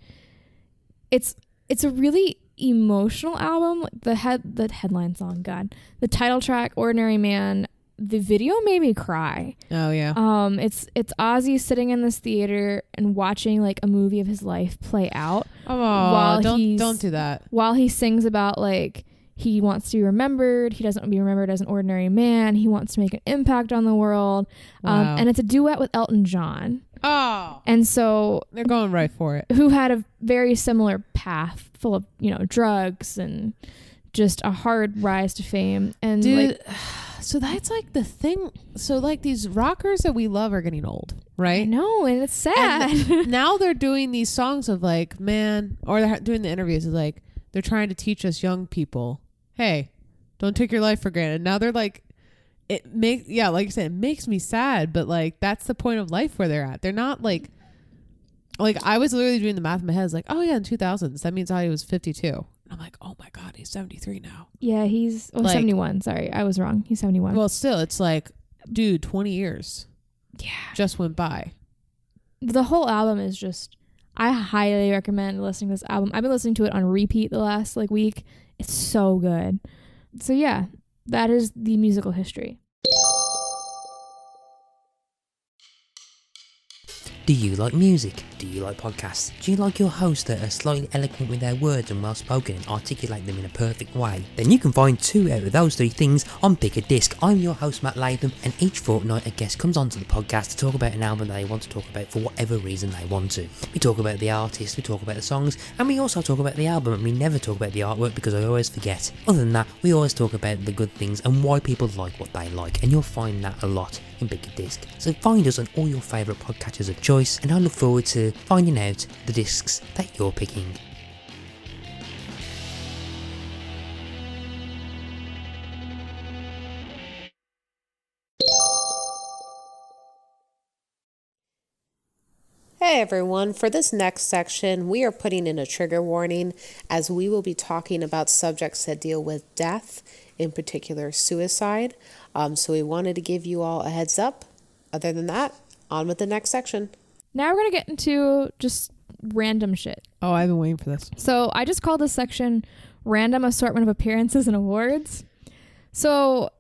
it's it's a really emotional album. The head the headline song, God. The title track, Ordinary Man, the video made me cry. Oh, yeah. Um it's it's Ozzy sitting in this theater and watching like a movie of his life play out Oh, while don't, don't do that. while he sings about like he wants to be remembered he doesn't want to be remembered as an ordinary man he wants to make an impact on the world Wow. um, and it's a duet with elton john oh, and so they're going right for it. who had a very similar path full of you know drugs and just a hard rise to fame and Dude, like *sighs* so that's like the thing. So, like, these rockers that we love are getting old, i right? know and it's sad And *laughs* now they're doing these songs of like, man, or they're doing the interviews of like, they're trying to teach us young people, hey, don't take your life for granted. Now they're like, it makes, yeah, like I said, it makes me sad, but like, that's the point of life where they're at. They're not like, like, I was literally doing the math in my head. It's like, oh yeah, in 2000s, that means I was 52. And I'm like, oh my God, he's 73 now. yeah he's oh, Like- 71 sorry i was wrong he's 71 Well, still, it's like, dude, 20 years yeah just went by. the whole album is just I highly recommend listening to this album. I've been listening to it on repeat the last like week. It's so good. So yeah, that is the musical history. Do you like music? Do you like podcasts? Do you like your hosts that are slightly eloquent with their words and well spoken and articulate them in a perfect way? Then you can find two out of those three things on Pick a Disc. I'm your host Matt Latham, and each fortnight a guest comes onto the podcast to talk about an album that they want to talk about for whatever reason they want to. We talk about the artist, we talk about the songs, and we also talk about the album, and we never talk about the artwork because I always forget. Other than that, we always talk about the good things and why people like what they like, and you'll find that a lot in Pick a Disc. So find us on all your favourite podcatchers of choice, and I look forward to finding out the discs that you're picking. Hey everyone, for this next section, we are putting in a trigger warning as we will be talking about subjects that deal with death, in particular suicide. Um, so we wanted to give you all a heads up. Other than that, on with the next section. Now we're gonna get into just random shit. Oh, I've been waiting for this. So I just call this section random assortment of appearances and awards. So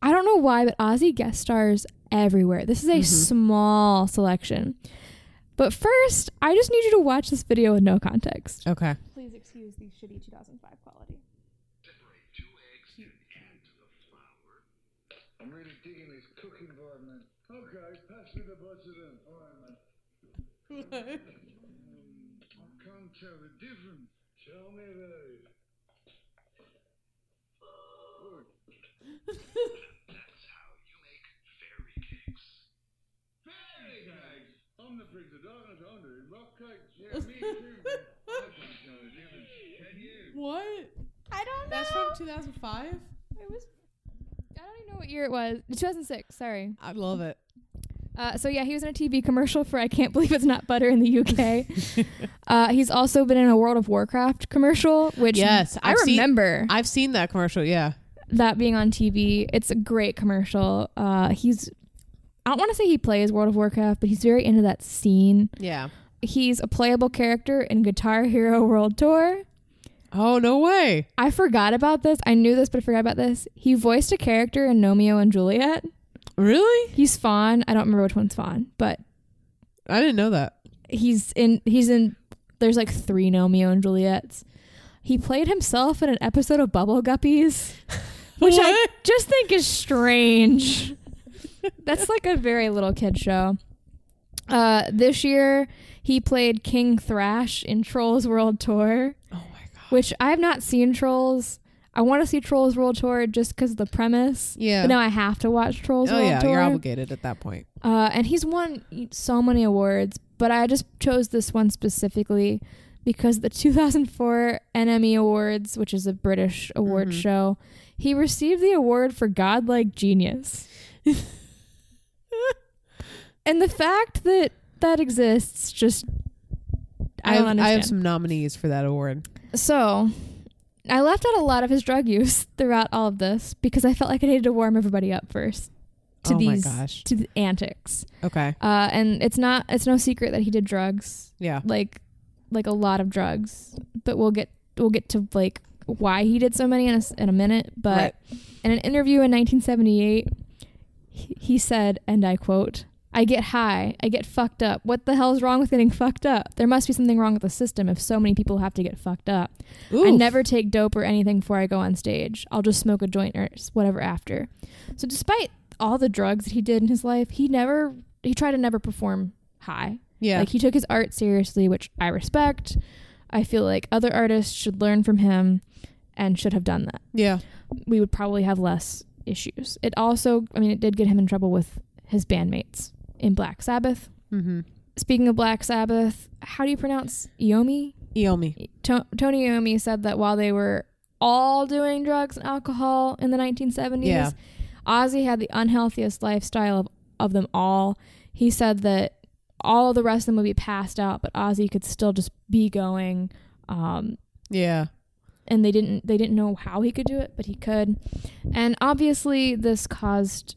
I don't know why, but Ozzy guest stars everywhere. This is a Mhm. small selection. But first, I just need you to watch this video with no context. Okay. Please excuse the shitty 2005 quality. I'm really digging this cooking vibe, man. Okay, pass me the butter then. All right, man. Mm, I can't tell the difference. Show me those. That's how you make fairy cakes. Fairy cakes? I'm the Prince of Darkness, I'm doing rock cakes. Yeah, me too. I can't tell the difference. Can you? What? I don't know. That's from 2005. It was. I don't even know what year it was. 2006. Sorry. I love it. Uh, so yeah, he was in a TV commercial for "I Can't *laughs* Believe It's Not Butter" in the UK. *laughs* uh, he's also been in a World of Warcraft commercial, which Yes, I I've seen- remember I've seen that commercial. Yeah. that being on TV. It's a great commercial. Uh, he's I don't want to say he plays World of Warcraft, but he's very into that scene. Yeah. He's a playable character in Guitar Hero World Tour. Oh no way. I forgot about this. I knew this, but I forgot about this. He voiced a character in Gnomeo and Juliet. Really? He's Fawn. I don't remember which one's Fawn, but I didn't know that. he's in. He's in. There's like three Romeo and Juliets. He played himself in an episode of Bubble Guppies, *laughs* which I just think is strange. *laughs* That's like a very little kid show. Uh, this year he played King Thrash in Trolls World Tour, Oh my god. which I have not seen Trolls. I want to see Trolls World Tour just because of the premise. Yeah. But now I have to watch Trolls oh World yeah, Tour. you're obligated at that point. Uh, and he's won so many awards, but I just chose this one specifically because the *laughs* 2004 NME Awards, which is a British award Mhm. show, he received the award for Godlike Genius. *laughs* and the fact that that exists just I I don't have, I understand. have some nominees for that award. so I left out a lot of his drug use *laughs* throughout all of this because I felt like I needed to warm everybody up first to oh these gosh. to the antics. Okay. Uh, and it's not it's no secret that he did drugs, Yeah. like like a lot of drugs. But we'll get we'll get to like why he did so many in a, in a minute. But Right. in an interview in 1978, he, he said, and I quote. I get high. I get fucked up. What the hell is wrong with getting fucked up? There must be something wrong with the system if so many people have to get fucked up. I never take dope or anything before I go on stage. I'll just smoke a joint or whatever after. So despite all the drugs that he did in his life, he never he tried to never perform high. Yeah. Like he took his art seriously, which I respect. I feel like other artists should learn from him and should have done that. yeah. We would probably have less issues. It also, I mean, it did get him in trouble with his bandmates in Black Sabbath. Mm-hmm. Speaking of Black Sabbath, how do you pronounce Iommi? Iommi. To- Tony Iommi said that while they were all doing drugs and alcohol in the 1970s, Yeah. Ozzy had the unhealthiest lifestyle of, of them all. He said that all the rest of them would be passed out, but Ozzy could still just be going. Um, Yeah. and they didn't they didn't know how he could do it, but he could. And obviously, this caused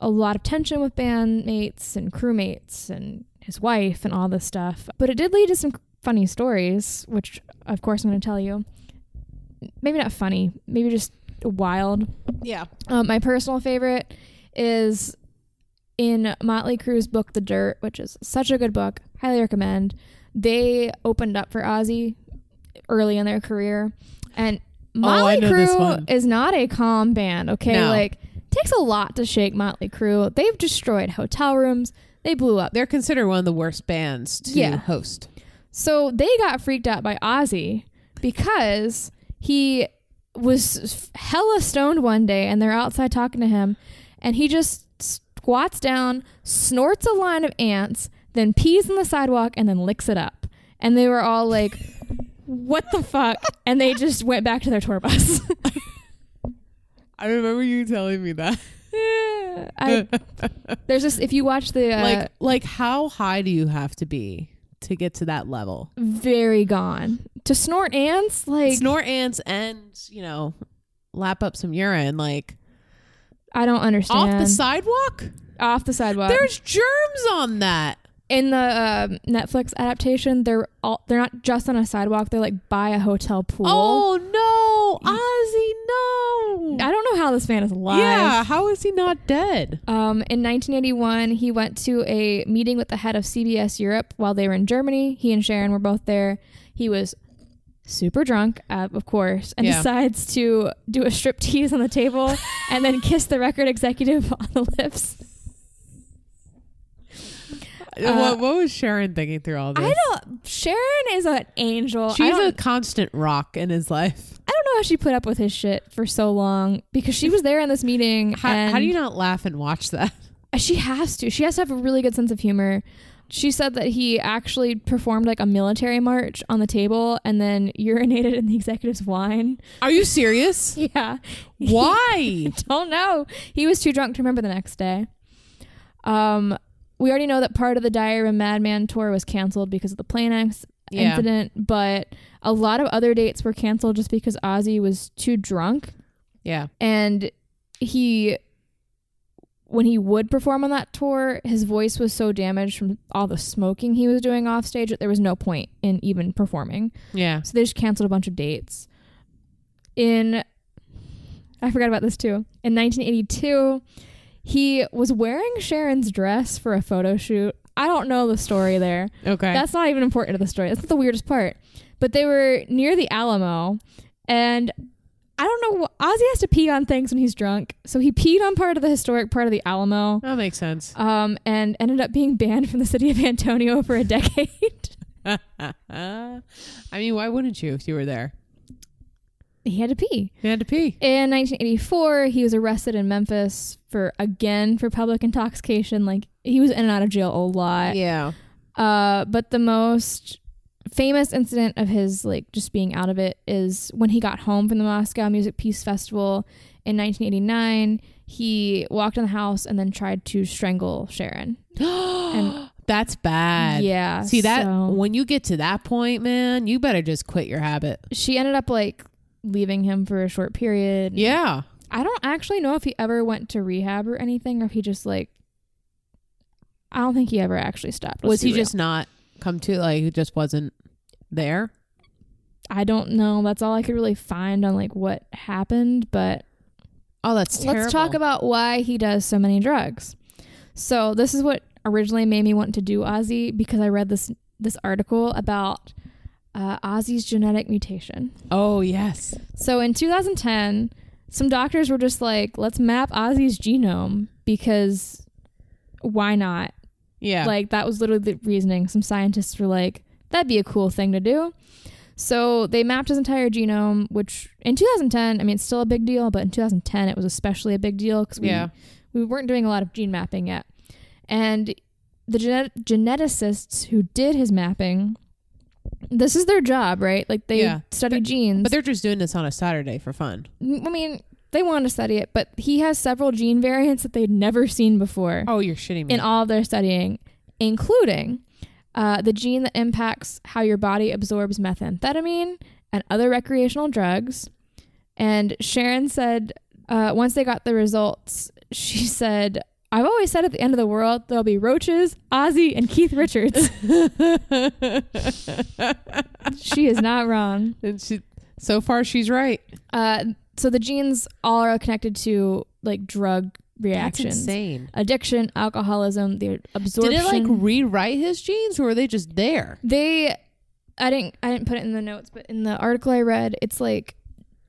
a lot of tension with bandmates and crewmates and his wife and all this stuff. But it did lead to some funny stories, which of course I'm going to tell you. Maybe not funny, maybe just wild. Yeah. Um, my personal favorite is in Motley Crue's book The Dirt, which is such a good book. Highly recommend. They opened up for Ozzy early in their career, and Oh, Motley know this Crue is not a calm band. Okay, No. like takes a lot to shake Motley Crue. They've destroyed hotel rooms. They blew up. They're considered one of the worst bands to Yeah. host. So they got freaked out by Ozzy because he was hella stoned one day and they're outside talking to him and he just squats down, snorts a line of ants, then pees on the sidewalk and then licks it up. And they were all like, *laughs* what the fuck? And they just went back to their tour bus. *laughs* I remember you telling me that. *laughs* I, *laughs* there's this if you watch the uh, like like how high do you have to be to get to that level? very gone to snort ants like Snort ants and you know lap up some urine like I don't understand off the sidewalk. off the sidewalk. There's germs on that. In the um, Netflix adaptation, they're all they're not just on a sidewalk. They're like by a hotel pool. Oh no, Ozzy, no. I don't know how this man is alive. Yeah, how is he not dead? Um, in 1981, he went to a meeting with the head of CBS Europe while they were in Germany. He and Sharon were both there. He was super drunk, uh, of course, and Yeah. decides to do a strip tease on the table and then kiss the record executive *laughs* on the lips. Uh, what, what was Sharon thinking through all this? I don't. Sharon is an angel. She's a constant rock in his life. I don't know how she put up with his shit for so long because she was there in this meeting. How, and how do you not laugh and watch that? *laughs* She has to. She has to have a really good sense of humor. She said that he actually performed like a military march on the table and then urinated in the executive's wine. Are you serious? *laughs* Yeah. Why? *laughs* Don't know. He was too drunk to remember the next day. Um, we already know that part of the Diary of a Madman tour was canceled because of the plane ex- Yeah. incident, but a lot of other dates were canceled just because Ozzy was too drunk yeah. and he when he would perform on that tour his voice was so damaged from all the smoking he was doing off stage that there was no point in even performing Yeah. so they just canceled a bunch of dates in i forgot about this too in 1982 he was wearing sharon's dress for a photo shoot i don't know the story there Okay. that's not even important to the story. That's not the weirdest part. But they were near the Alamo, and I don't know. Ozzy has to pee on things when he's drunk, so he peed on part of the historic part of the Alamo, that makes sense. um, and ended up being banned from the city of Antonio for a decade. *laughs* I mean, why wouldn't you if you were there? He had to pee. He had to pee. In 1984, he was arrested in Memphis for again for public intoxication. Like he was in and out of jail a lot. Yeah. Uh, but the most famous incident of his like just being out of it is when he got home from the Moscow Music Peace Festival in 1989. He walked in the house and then tried to strangle Sharon. *gasps* And- That's bad. yeah. See that so- when you get to that point, man, you better just quit your habit. she ended up like leaving him for a short period. Yeah. I don't actually know if he ever went to rehab or anything, or if he just like. I don't think he ever actually stopped. Let's was he real. just not come to like he just wasn't there? I don't know. That's all I could really find on like what happened, but Oh, that's terrible. let's talk about why he does so many drugs. So this is what originally made me want to do Ozzy because I read this this article about uh, Ozzy's genetic mutation. Oh, yes. So in 2010, some doctors were just like, let's map Ozzy's genome because why not? Yeah. Like that was literally the reasoning. Some scientists were like, that'd be a cool thing to do. So they mapped his entire genome, which in 2010, I mean, it's still a big deal, but in 2010 it was especially a big deal because we yeah. we weren't doing a lot of gene mapping yet. And the genet- geneticists who did his mapping, this is their job, right? Like they Yeah. study genes. But they're just doing this on a Saturday for fun. I mean, they want to study it, but he has several gene variants that they'd never seen before Oh, you're shitting me. in all of their studying, including uh, the gene that impacts how your body absorbs methamphetamine and other recreational drugs. And Sharon said, uh, once they got the results, *laughs* she said, I've always said at the end of the world, there'll be roaches, Ozzy, and Keith Richards. *laughs* she is not wrong. and she, so far, she's right. Uh, so the genes all are connected to like drug That's reactions. insane. Addiction, alcoholism, the absorption. Did it like rewrite his genes, or were they just there? they i didn't i didn't put it in the notes but in the article i read it's like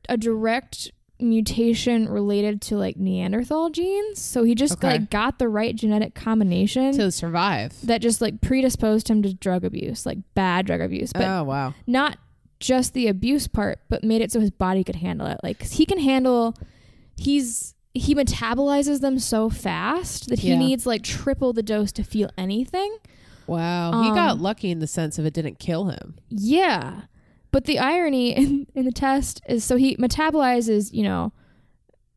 a direct mutation related to like neanderthal genes so he just Okay. like got the right genetic combination To survive. that just like predisposed him to drug abuse like bad drug abuse but oh wow. not just the abuse part but made it so his body could handle it like 'cause he can handle he's he metabolizes them so fast that he Yeah. needs like triple the dose to feel anything Wow. he got Um, lucky in the sense of it didn't kill him. Yeah. But the irony *laughs* in, in the test is so he metabolizes, you know,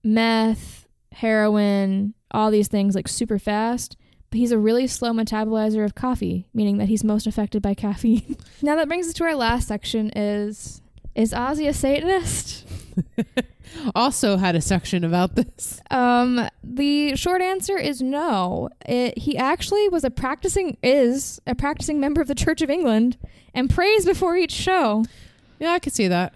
meth, heroin, all these things like super fast. But he's a really slow metabolizer of coffee, meaning that he's most affected by *laughs* caffeine. now that brings us to our last section is is Ozzy a Satanist? *laughs* Also had a section about this. Um, the short answer is no. It, he actually was a practicing is a practicing member of the Church of England and prays before each show. Yeah, I could see that.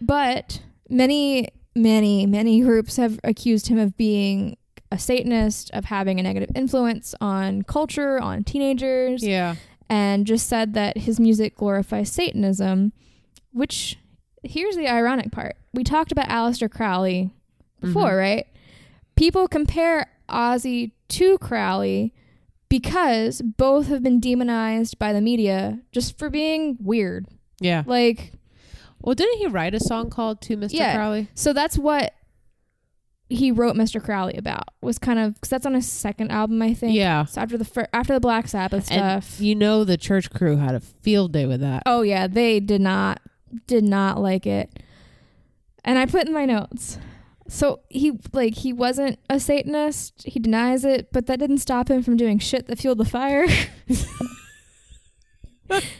But many, many, many groups have accused him of being a Satanist, of having a negative influence on culture, on teenagers, Yeah. and just said that his music glorifies Satanism, which here's the ironic part. We talked about Aleister Crowley mm-hmm. before, right? People compare Ozzy to Crowley because both have been demonized by the media just for being weird. Yeah. Like, Well, didn't he write a song called To Mr. Yeah. Crowley? so that's what he wrote Mr. Crowley about. Was kind of because that's on his second album, I think. Yeah. So after the fir- after the Black Sabbath And stuff. you know the church crew had a field day with that. Oh yeah, they did not did not like it. And I put in my notes. So he like he wasn't a Satanist. He denies it, but that didn't stop him from doing shit that fueled the fire. *laughs*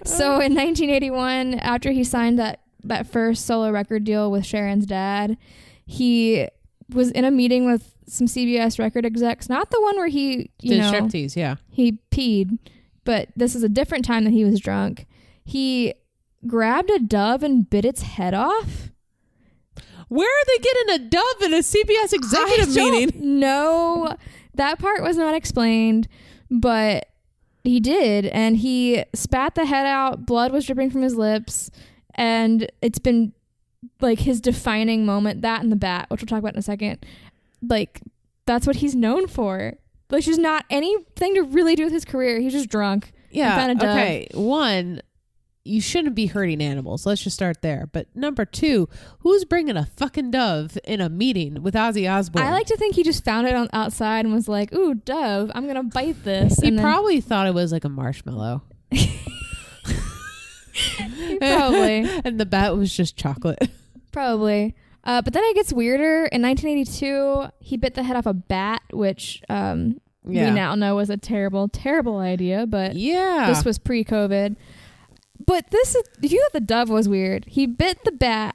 so in 1981, after he signed that that first solo record deal with Sharon's dad, he was in a meeting with some CBS record execs, not the one where he you Did know striptease, yeah. he peed, but this is a different time that he was drunk. He grabbed a dove and bit its head off. Where are they getting a dove in a CBS executive meeting? know. That part was not explained, but he did, and he spat the head out. Blood was dripping from his lips, and it's been like his defining moment. That and the bat, which we'll talk about in a second. Like that's what he's known for. Like, there's not anything to really do with his career. He's just drunk. Yeah. found a dove. Okay. One, you shouldn't be hurting animals. Let's just start there. But number two, who's bringing a fucking dove in a meeting with Ozzy Osbourne? I like to think he just found it on outside and was like, "Ooh, dove! I'm gonna bite this." He and then- probably thought it was like a marshmallow. *laughs* probably, *laughs* and the bat was just chocolate. *laughs* probably. Uh, but then it gets weirder. In 1982, he bit the head off a bat, which um, Yeah. we now know was a terrible, terrible idea. But Yeah. this was pre-COVID. But this is you thought the dove was weird, he bit the bat,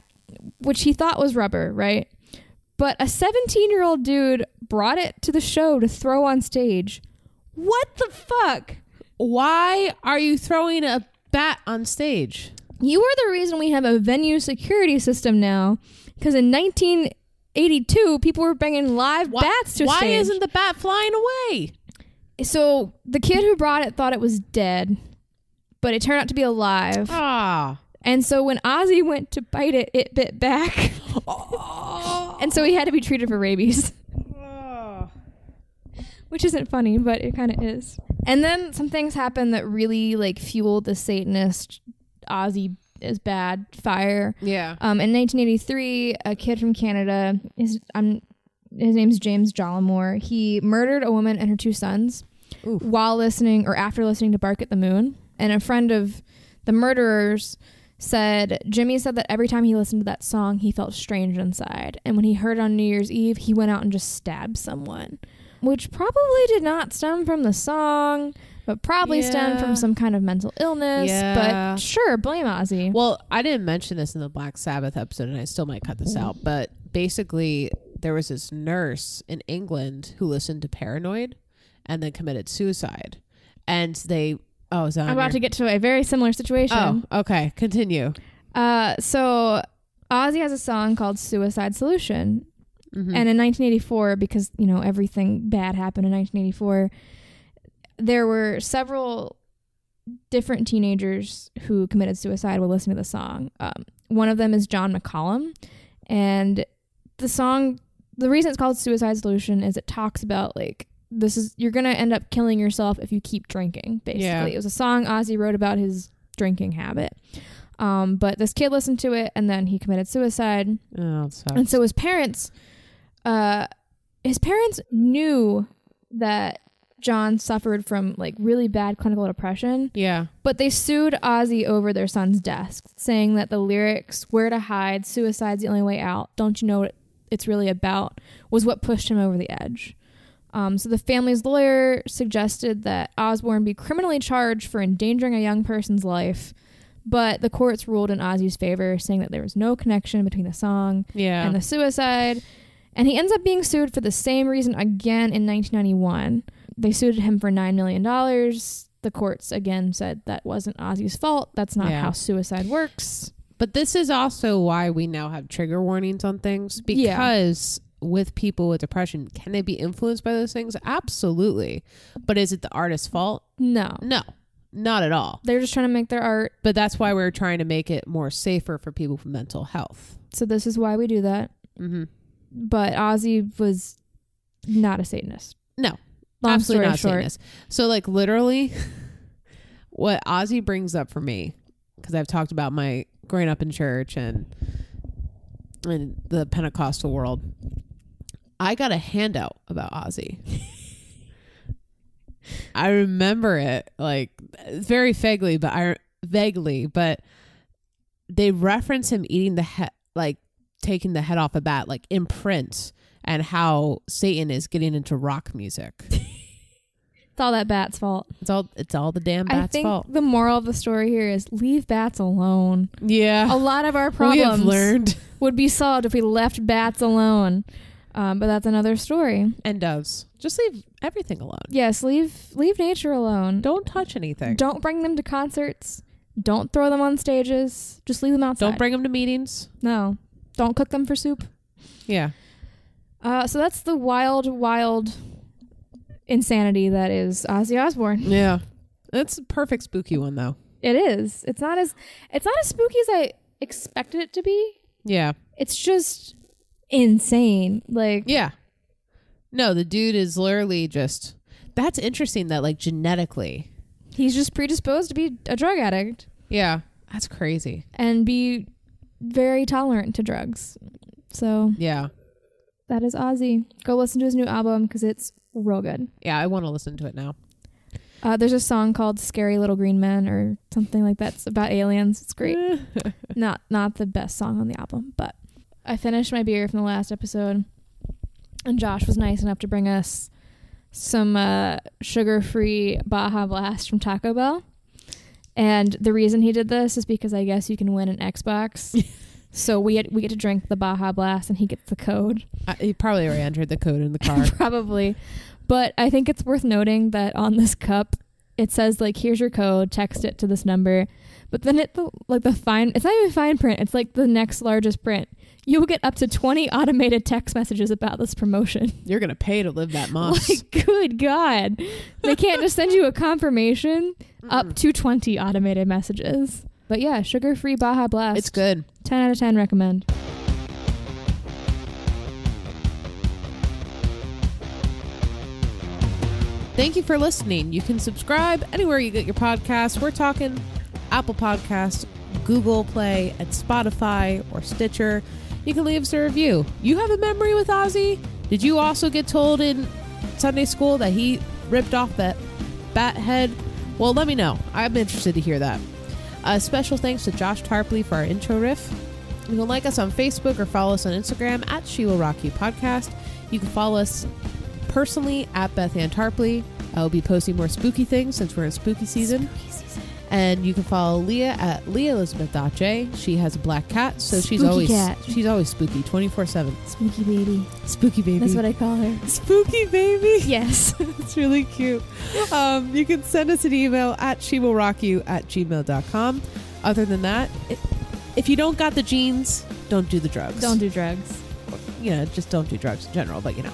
which he thought was rubber, right? But a 17-year-old dude brought it to the show to throw on stage. What the fuck? Why are you throwing a bat on stage? You are the reason we have a venue security system now. Because in 1982, people were bringing live Why, bats to why stage. Why isn't the bat flying away? so the kid who brought it thought it was dead, but it turned out to be alive. Ah. And so when Ozzy went to bite it, it bit back. and so he had to be treated for rabies. Which isn't funny, but it kind of is. And then some things happened that really like fueled the Satanist Ozzy is bad fire. Yeah. Um, in 1983, a kid from Canada, his, um, his name's James Jollimore, he murdered a woman and her two sons Oof. while listening or after listening to Bark at the Moon. And a friend of the murderers said Jimmy said that every time he listened to that song, he felt strange inside. And when he heard on New Year's Eve, he went out and just stabbed someone, which probably did not stem from the song. But probably stemmed from some kind of mental illness. Yeah. But sure, blame Ozzy. Well, I didn't mention this in the Black Sabbath episode, and I still might cut this out. But basically, there was this nurse in England who listened to Paranoid and then committed suicide. And they, oh, that I'm about to get to a very similar situation. Oh, okay. Continue. Uh, so Ozzy has a song called "Suicide Solution," Mhm. and in 1984, because you know everything bad happened in 1984, there were several different teenagers who committed suicide while listening to the song. Um, one of them is John McCollum, and the song, the reason it's called "Suicide Solution" is it talks about like this is you're gonna end up killing yourself if you keep drinking. Basically, Yeah. it was a song Ozzy wrote about his drinking habit. Um, but this kid listened to it and then he committed suicide. oh. And so his parents, uh, his parents knew that John suffered from like really bad clinical depression, yeah. but they sued Ozzy over their son's death, saying that the lyrics "Where to hide, suicide's the only way out." Don't you know what it's really about was what pushed him over the edge. Um, so the family's lawyer suggested that Osbourne be criminally charged for endangering a young person's life, but the courts ruled in Ozzy's favor, saying that there was no connection between the song Yeah. and the suicide. And he ends up being sued for the same reason again in 1991. They sued him for $9 million. The courts again said that wasn't Ozzy's fault. That's not Yeah. how suicide works. But this is also why we now have trigger warnings on things because with people with depression, can they be influenced by those things? Absolutely. But is it the artist's fault? No. No, not at all. They're just trying to make their art. But that's why we're trying to make it more safer for people with mental health. So this is why we do that. Mm-hmm. But Ozzy was not a Satanist. No, Long absolutely not short. Satanist. So, like, literally, *laughs* what Ozzy brings up for me, because I've talked about my growing up in church and and the Pentecostal world, I got a handout about Ozzy. I remember it like very vaguely, but I vaguely, but they reference him eating the head, like taking the head off a bat, like in print, and how Satan is getting into rock music. It's all that bat's fault. It's all it's all the damn I bat's think fault. the moral of the story here is leave bats alone. Yeah, A lot of our problems learned would be solved if we left bats alone. Um, but that's another story. and doves. Just leave everything alone. Yes, leave leave nature alone. Don't touch anything. Don't bring them to concerts. Don't throw them on stages. Just leave them outside. Don't bring them to meetings. no. Don't cook them for soup. Yeah. Uh, so that's the wild, wild insanity that is Ozzy Osbourne. Yeah. That's a perfect spooky one though. It is. It's not as it's not as spooky as I expected it to be. Yeah. It's just insane. Like Yeah. No, the dude is literally just that's interesting that like genetically. he's just predisposed to be a drug addict Yeah. That's crazy. and be very tolerant to drugs. So Yeah. that is Ozzy. Go listen to his new album because it's real good. Yeah, I want to listen to it now. Uh, there's a song called "Scary Little Green Men" or something like that. It's about aliens. It's great. *laughs* not not the best song on the album, but I finished my beer from the last episode, and Josh was nice enough to bring us some uh, sugar-free Baja Blast from Taco Bell. And the reason he did this is because I guess you can win an Xbox. *laughs* so we had, we get to drink the Baja Blast, and he gets the code. I, he probably already entered the code in the car. *laughs* Probably. But I think it's worth noting that on this cup, it says like, "Here's your code. Text it to this number." But then it the, like the fine. It's not even fine print. It's like the next largest print. You will get up to 20 automated text messages about this promotion. *laughs* You're gonna pay to live that *laughs* month. Like, good God. They can't just send you a confirmation. Up to 20 automated messages. But yeah, sugar free Baja Blast. it's good. 10 out of 10 recommend. Thank you for listening. You can subscribe anywhere you get your podcasts. We're talking Apple Podcasts, Google Play, and Spotify or Stitcher. You can leave us a review. You have a memory with Ozzy? Did you also get told in Sunday school that he ripped off that bat head? Well, let me know. I'm interested to hear that. A special thanks to Josh Tarpley for our intro riff. You can like us on Facebook or follow us on Instagram at She Will Rock You Podcast. You can follow us personally at Beth Ann Tarpley. I'll be posting more spooky things since we're in spooky season. And you can follow Leah at Leah Elizabeth.j. She has a black cat, so she's Spooky always cat. she's always spooky, twenty four seven. Spooky baby. Spooky baby. That's what I call her. spooky baby. *laughs* Yes. *laughs* it's really cute. Um, you can send us an email at she will rock you at gmail.com. Other than that, if you don't got the genes, don't do the drugs. Don't do drugs. you know, just don't do drugs in general, but you know.